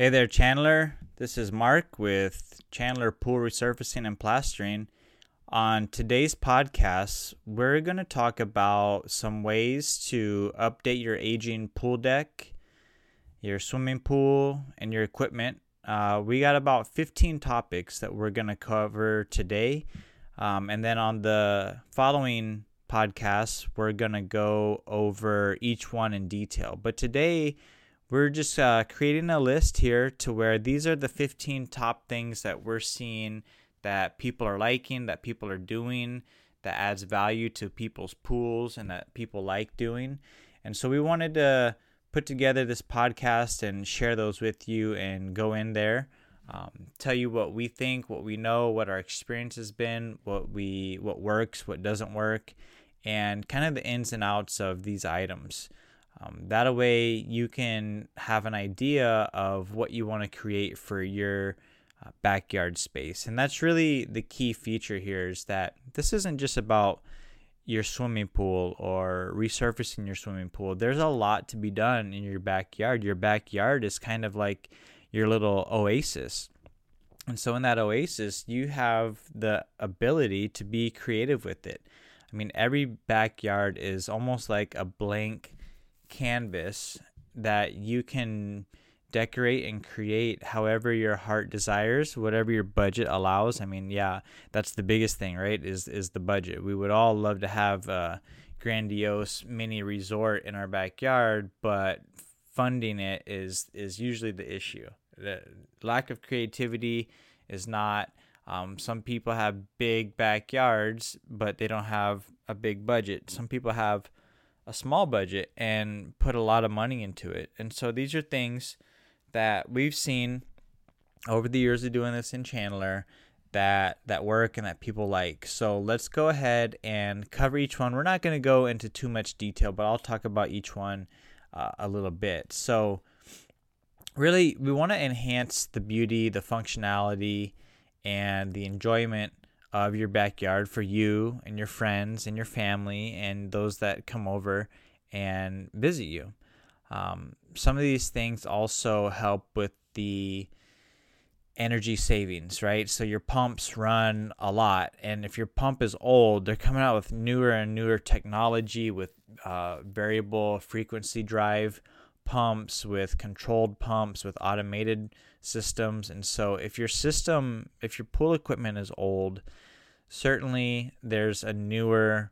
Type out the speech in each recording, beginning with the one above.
Hey there, Chandler. This is Mark with Chandler Pool Resurfacing and Plastering. On today's podcast, we're going to talk about some ways to update your aging pool deck, your swimming pool, and your equipment. Uh, we got about 15 topics that we're going to cover today. Um, and then on the following podcasts, we're going to go over each one in detail. But today, we're just uh, creating a list here to where these are the 15 top things that we're seeing that people are liking, that people are doing, that adds value to people's pools and that people like doing. And so we wanted to put together this podcast and share those with you and go in there. Um, tell you what we think, what we know, what our experience has been, what we what works, what doesn't work, and kind of the ins and outs of these items. Um, that way, you can have an idea of what you want to create for your uh, backyard space. And that's really the key feature here is that this isn't just about your swimming pool or resurfacing your swimming pool. There's a lot to be done in your backyard. Your backyard is kind of like your little oasis. And so, in that oasis, you have the ability to be creative with it. I mean, every backyard is almost like a blank canvas that you can decorate and create however your heart desires whatever your budget allows. I mean yeah that's the biggest thing right is is the budget. We would all love to have a grandiose mini resort in our backyard but funding it is is usually the issue. The lack of creativity is not um, some people have big backyards but they don't have a big budget. Some people have a small budget and put a lot of money into it. And so these are things that we've seen over the years of doing this in Chandler that that work and that people like. So let's go ahead and cover each one. We're not going to go into too much detail, but I'll talk about each one uh, a little bit. So really we want to enhance the beauty, the functionality and the enjoyment of your backyard for you and your friends and your family and those that come over and visit you. Um, some of these things also help with the energy savings, right? So your pumps run a lot, and if your pump is old, they're coming out with newer and newer technology with uh, variable frequency drive pumps, with controlled pumps, with automated systems. And so, if your system, if your pool equipment is old, certainly there's a newer,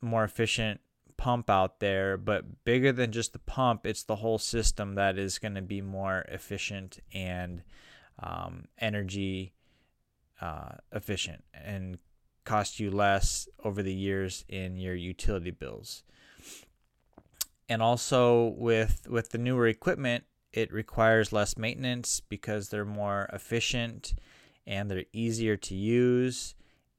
more efficient pump out there, but bigger than just the pump, it's the whole system that is going to be more efficient and um, energy uh, efficient and cost you less over the years in your utility bills. And also with with the newer equipment, it requires less maintenance because they're more efficient and they're easier to use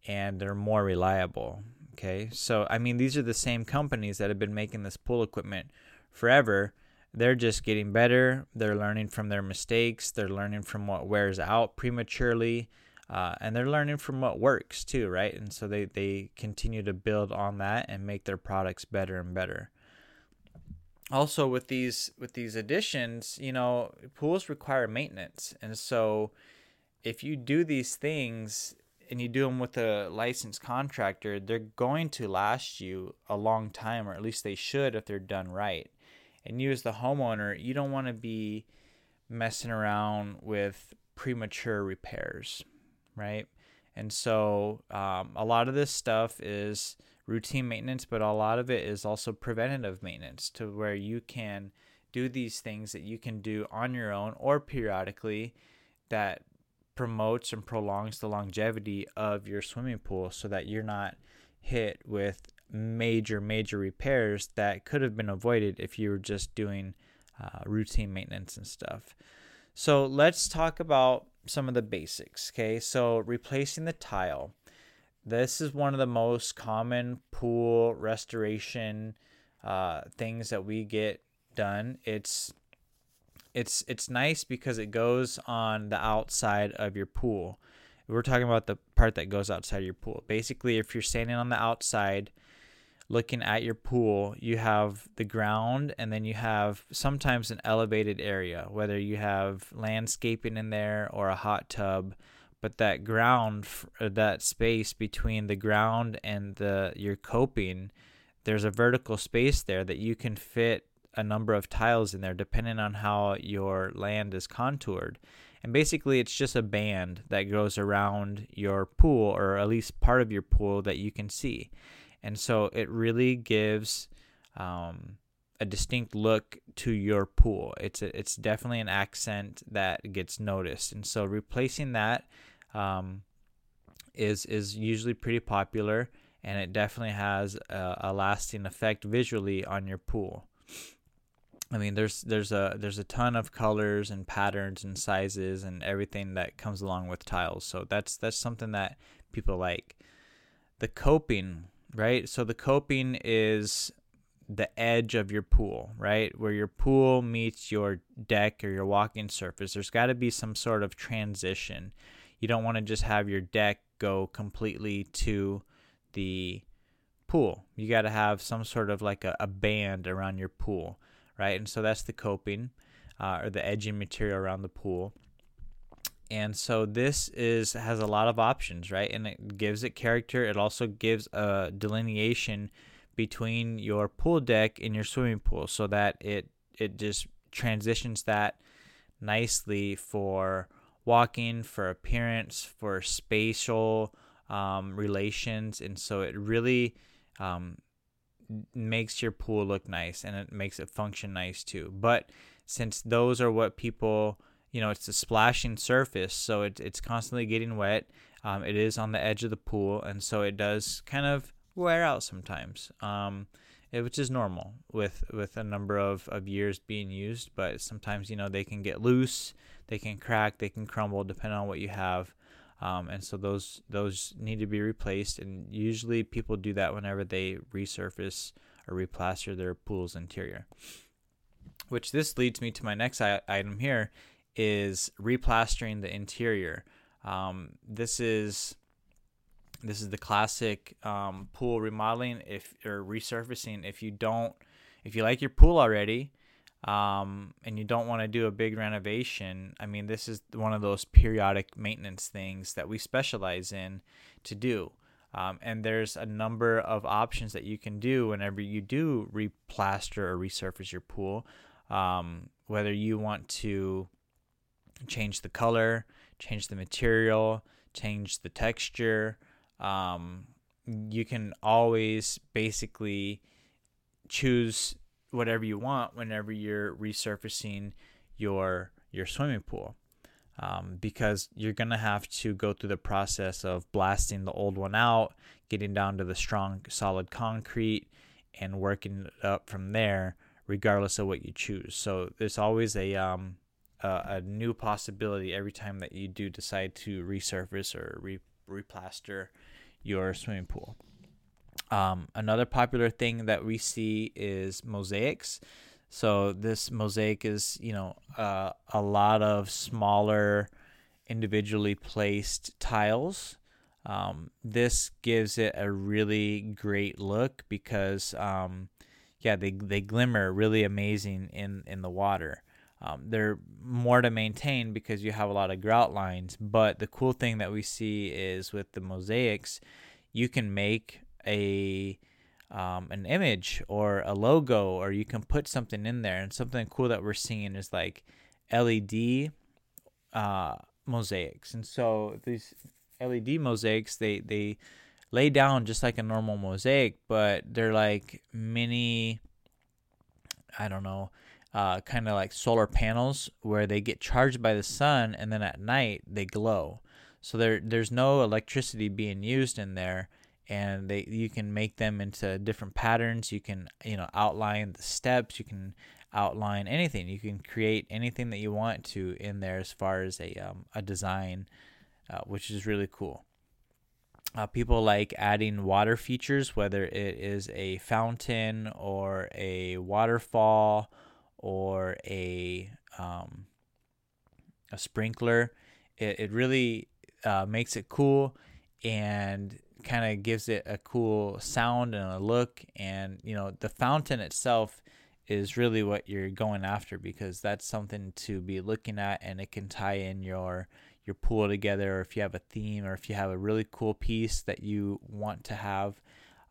and they're more reliable. Okay, so I mean, these are the same companies that have been making this pool equipment forever. They're just getting better. They're learning from their mistakes. They're learning from what wears out prematurely. Uh, and they're learning from what works too, right? And so they, they continue to build on that and make their products better and better. Also, with these with these additions, you know, pools require maintenance, and so if you do these things and you do them with a licensed contractor, they're going to last you a long time, or at least they should if they're done right. And you, as the homeowner, you don't want to be messing around with premature repairs, right? And so um, a lot of this stuff is routine maintenance, but a lot of it is also preventative maintenance to where you can do these things that you can do on your own or periodically that promotes and prolongs the longevity of your swimming pool so that you're not hit with major major repairs that could have been avoided if you were just doing uh, routine maintenance and stuff. So let's talk about some of the basics okay? So replacing the tile this is one of the most common pool restoration uh, things that we get done it's it's it's nice because it goes on the outside of your pool. We're talking about the part that goes outside your pool. Basically, if you're standing on the outside looking at your pool, you have the ground and then you have sometimes an elevated area, whether you have landscaping in there or a hot tub. But that ground, uh, that space between the ground and the your coping, there's a vertical space there that you can fit a number of tiles in there depending on how your land is contoured. And basically, it's just a band that goes around your pool, or at least part of your pool that you can see. And so it really gives um, a distinct look to your pool. It's a, it's definitely an accent that gets noticed. And so replacing that um, is is usually pretty popular, and it definitely has a, a lasting effect visually on your pool. I mean, there's there's a there's a ton of colors and patterns and sizes and everything that comes along with tiles. So that's that's something that people like. The coping, right? So the coping is the edge of your pool, right? Where your pool meets your deck or your walking surface. There's got to be some sort of transition. You don't want to just have your deck go completely to the pool. You got to have some sort of like a, a band around your pool right? And so that's the coping uh, or the edging material around the pool. And so this is has a lot of options, right? And it gives it character. It also gives a delineation between your pool deck and your swimming pool, so that it it just transitions that nicely for walking, for appearance, for spatial um, relations, and so it really um, makes your pool look nice and it makes it function nice too. But since those are what people, you know, it's a splashing surface, so it, it's constantly getting wet. Um, it is on the edge of the pool, and so it does kind of wear out sometimes, um, it, which is normal with with a number of, of years being used. But sometimes, you know, they can get loose, they can crack, they can crumble, depending on what you have. Um, and so those those need to be replaced. And usually people do that whenever they resurface or replaster their pool's interior. Which this leads me to my next I- item here is replastering the interior. Um, this is this is the classic um, pool remodeling if or resurfacing. If you don't, if you like your pool already, um, and you don't want to do a big renovation, I mean, this is one of those periodic maintenance things that we specialize in to do. Um, and there's a number of options that you can do whenever you do replaster or resurface your pool. Um, whether you want to change the color, change the material, change the texture, um, you can always basically choose whatever you want whenever you're resurfacing your your swimming pool. Um, because you're gonna have to go through the process of blasting the old one out, getting down to the strong, solid concrete, and working it up from there, regardless of what you choose. So there's always a um, a, new possibility every time that you do decide to resurface or re- replaster your swimming pool. Um, another popular thing that we see is mosaics. So this mosaic is, you know, uh, a lot of smaller, individually placed tiles. Um, this gives it a really great look because, um, yeah, they they glimmer really amazing in in the water. Um, they're more to maintain because you have a lot of grout lines. But the cool thing that we see is with the mosaics, you can make a um, an image or a logo, or you can put something in there. And something cool that we're seeing is like LED uh, mosaics. And so these LED mosaics, they they lay down just like a normal mosaic, but they're like mini. I don't know. Uh, kind of like solar panels where they get charged by the sun and then at night they glow. So there there's no electricity being used in there and they you can make them into different patterns. You can you know outline the steps. You can outline anything. You can create anything that you want to in there as far as a um, a design uh, which is really cool. Uh, people like adding water features whether it is a fountain or a waterfall or a um, a sprinkler. It, it really uh, makes it cool and kind of gives it a cool sound and a look. And you know, the fountain itself is really what you're going after because that's something to be looking at, and it can tie in your your pool together. Or if you have a theme, or if you have a really cool piece that you want to have,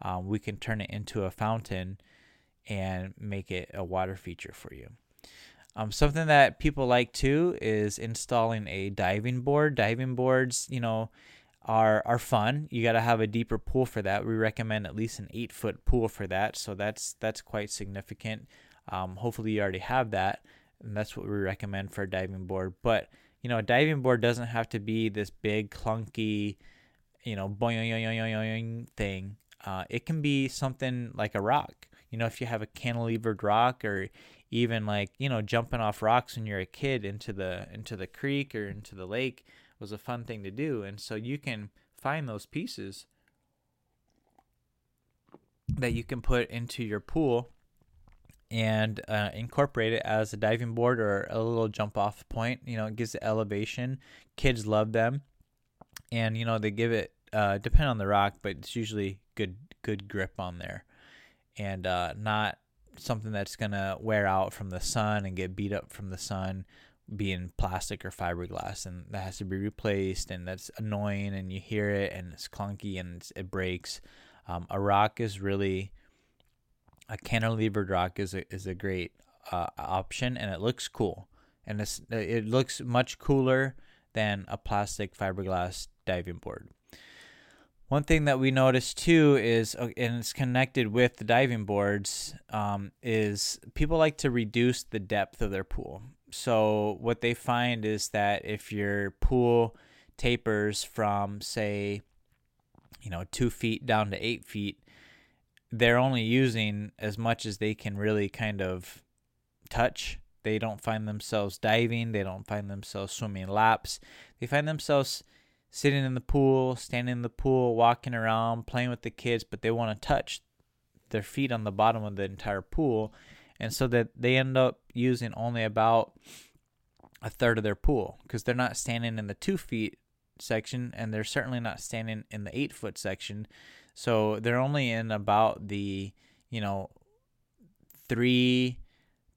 um, we can turn it into a fountain and make it a water feature for you. Um, something that people like too is installing a diving board. Diving boards, you know, are are fun. You got to have a deeper pool for that. We recommend at least an eight foot pool for that. So that's that's quite significant. Um, hopefully you already have that, and that's what we recommend for a diving board. But you know, a diving board doesn't have to be this big clunky, you know, boing boing boing boing thing. Uh, it can be something like a rock. You know, if you have a cantilevered rock or even like you know jumping off rocks when you're a kid into the into the creek or into the lake was a fun thing to do and so you can find those pieces that you can put into your pool and uh, incorporate it as a diving board or a little jump off point. You know it gives it elevation. Kids love them. And you know they give it uh, depend on the rock but it's usually good good grip on there. And uh, not something that's gonna wear out from the sun and get beat up from the sun being plastic or fiberglass and that has to be replaced and that's annoying and you hear it and it's clunky and it breaks. Um, a rock is really a cantilevered rock is a, is a great uh, option and it looks cool. And it's, it looks much cooler than a plastic fiberglass diving board. One thing that we noticed too is, uh, and it's connected with the diving boards, um, is people like to reduce the depth of their pool. So what they find is that if your pool tapers from say, you know, two feet down to eight feet, they're only using as much as they can really kind of touch. They don't find themselves diving. They don't find themselves swimming laps. They find themselves sitting in the pool, standing in the pool, walking around, playing with the kids, but they want to touch their feet on the bottom of the entire pool. And so that they end up using only about a third of their pool because they're not standing in the two feet section and they're certainly not standing in the eight foot section. So they're only in about the, you know, three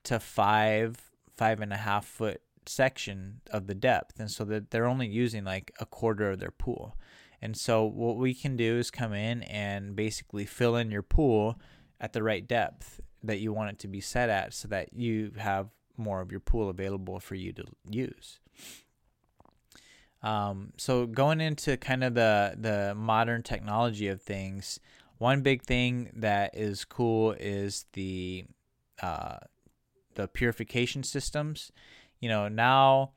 to five, five and a half foot section of the depth and so that they're only using like a quarter of their pool and so what we can do is come in and basically fill in your pool at the right depth that you want it to be set at so that you have more of your pool available for you to use. Um, so going into kind of the the modern technology of things one big thing that is cool is the uh, the purification systems. You know, now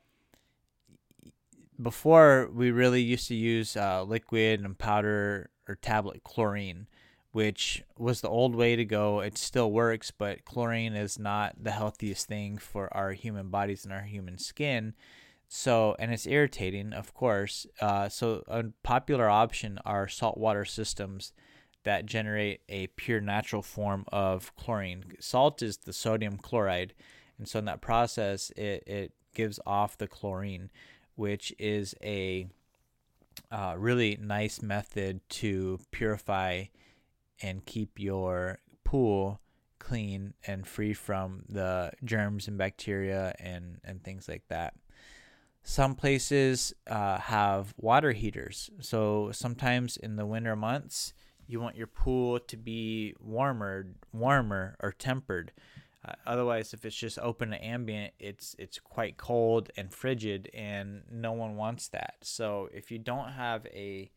before we really used to use uh, liquid and powder or tablet chlorine, which was the old way to go. It still works, but chlorine is not the healthiest thing for our human bodies and our human skin. So, and it's irritating, of course. Uh, so, a popular option are saltwater systems that generate a pure natural form of chlorine. Salt is the sodium chloride and so in that process, it, it gives off the chlorine, which is a uh, really nice method to purify and keep your pool clean and free from the germs and bacteria and, and things like that. Some places uh, have water heaters. So sometimes in the winter months, you want your pool to be warmer, warmer or tempered. Uh, otherwise, if it's just open to ambient, it's it's quite cold and frigid, and no one wants that. So if you don't have a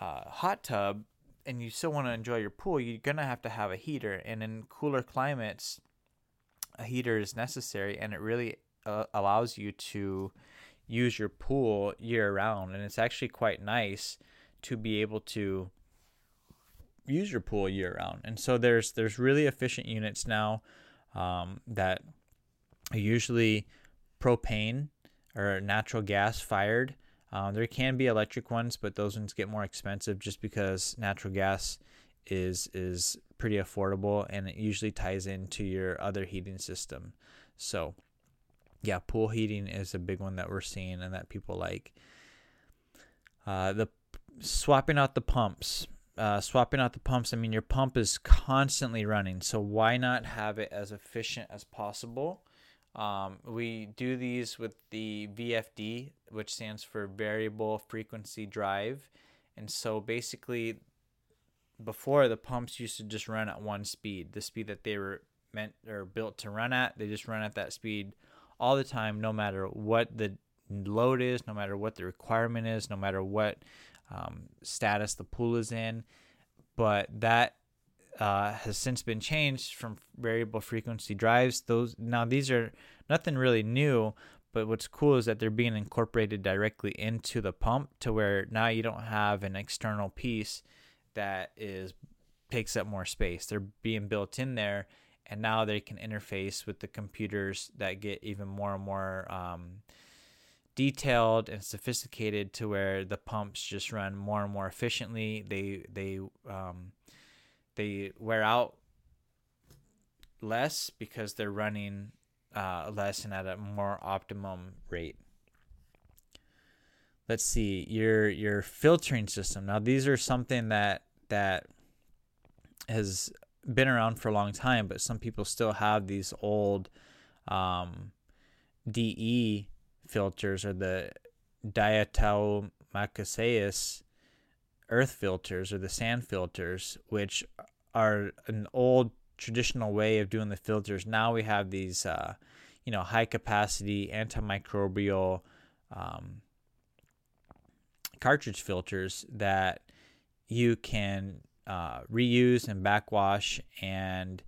uh, hot tub and you still want to enjoy your pool, you're gonna have to have a heater. And in cooler climates, a heater is necessary, and it really uh, allows you to use your pool year round. And it's actually quite nice to be able to use your pool year round. And so there's there's really efficient units now um, that are usually propane or natural gas fired. Um, there can be electric ones, but those ones get more expensive just because natural gas is is pretty affordable and it usually ties into your other heating system. So, yeah, pool heating is a big one that we're seeing and that people like. Uh, the swapping out the pumps. Uh, swapping out the pumps, I mean, your pump is constantly running, so why not have it as efficient as possible? Um, we do these with the VFD, which stands for Variable Frequency Drive. And so basically, before the pumps used to just run at one speed, the speed that they were meant or built to run at, they just run at that speed all the time, no matter what the load is, no matter what the requirement is, no matter what um, status the pool is in. But that uh, has since been changed from variable frequency drives. Those now these are nothing really new, but what's cool is that they're being incorporated directly into the pump to where now you don't have an external piece that is takes up more space. They're being built in there, and now they can interface with the computers that get even more and more um, detailed and sophisticated to where the pumps just run more and more efficiently. They they um, they wear out less because they're running uh, less and at a more optimum rate. Let's see your your filtering system. Now these are something that that has been around for a long time, but some people still have these old um, DE filters or the diatomaceous earth filters or the sand filters, which are an old traditional way of doing the filters. Now we have these, uh, you know, high capacity antimicrobial um, cartridge filters that you can uh, reuse and backwash and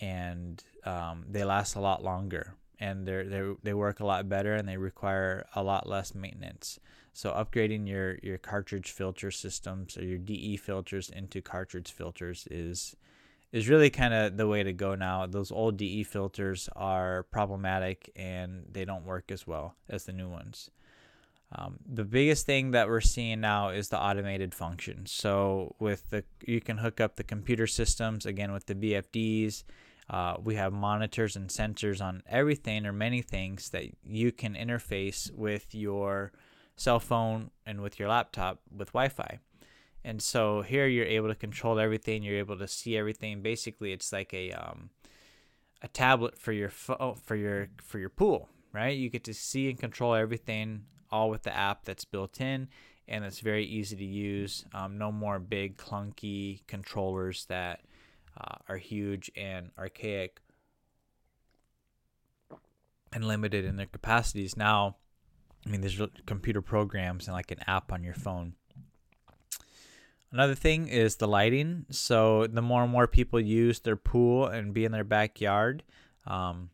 and um, they last a lot longer and they they they work a lot better and they require a lot less maintenance. So upgrading your your cartridge filter systems or your DE filters into cartridge filters is is really kind of the way to go now. Those old DE filters are problematic and they don't work as well as the new ones. Um, the biggest thing that we're seeing now is the automated function. So with the you can hook up the computer systems again with the VFDs. uh, we have monitors and sensors on everything or many things that you can interface with your cell phone and with your laptop with Wi-Fi. And so here you're able to control everything. You're able to see everything. Basically, it's like a um, a tablet for your fo- for your for your pool, right? You get to see and control everything all with the app that's built in, and it's very easy to use. Um, no more big clunky controllers that uh, are huge and archaic and limited in their capacities. Now, I mean, there's computer programs and like an app on your phone. Another thing is the lighting. So, the more and more people use their pool and be in their backyard, um,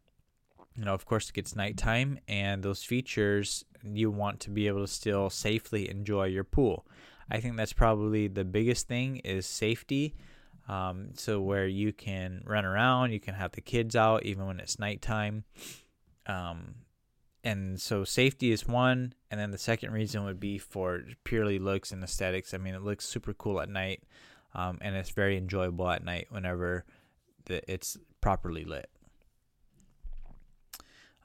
you know, of course, it gets nighttime, and those features you want to be able to still safely enjoy your pool. I think that's probably the biggest thing is safety. Um, so where you can run around, you can have the kids out even when it's nighttime. Um, and so safety is one, and then the second reason would be for purely looks and aesthetics. I mean, it looks super cool at night, um, and it's very enjoyable at night whenever the, it's properly lit.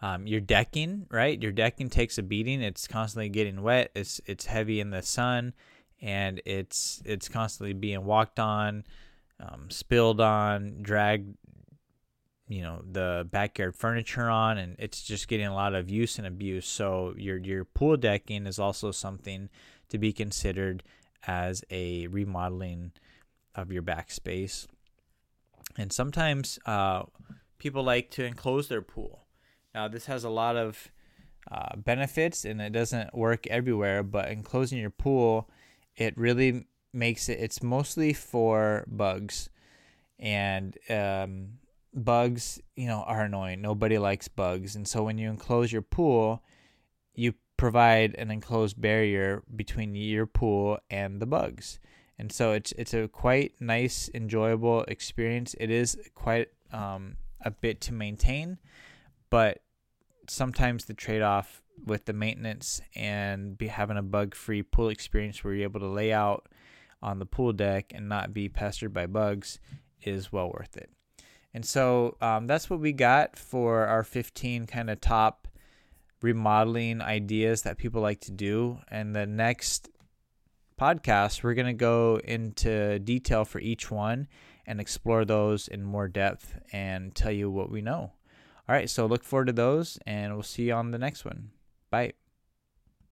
Um, your decking, right? Your decking takes a beating. It's constantly getting wet. It's it's heavy in the sun, and it's it's constantly being walked on um, spilled on, dragged, you know, the backyard furniture on, and it's just getting a lot of use and abuse. So your your pool decking is also something to be considered as a remodeling of your backspace. And sometimes uh, people like to enclose their pool. Now this has a lot of uh, benefits, and it doesn't work everywhere. But enclosing your pool, it really makes it it's mostly for bugs and um, bugs you know are annoying. Nobody likes bugs. And so when you enclose your pool you provide an enclosed barrier between your pool and the bugs. And so it's it's a quite nice enjoyable experience. It is quite um, a bit to maintain but sometimes the trade-off with the maintenance and be having a bug-free pool experience where you're able to lay out on the pool deck and not be pestered by bugs is well worth it. And so um, that's what we got for our 15 kind of top remodeling ideas that people like to do. And the next podcast, we're going to go into detail for each one and explore those in more depth and tell you what we know. All right, so look forward to those, and we'll see you on the next one. Bye.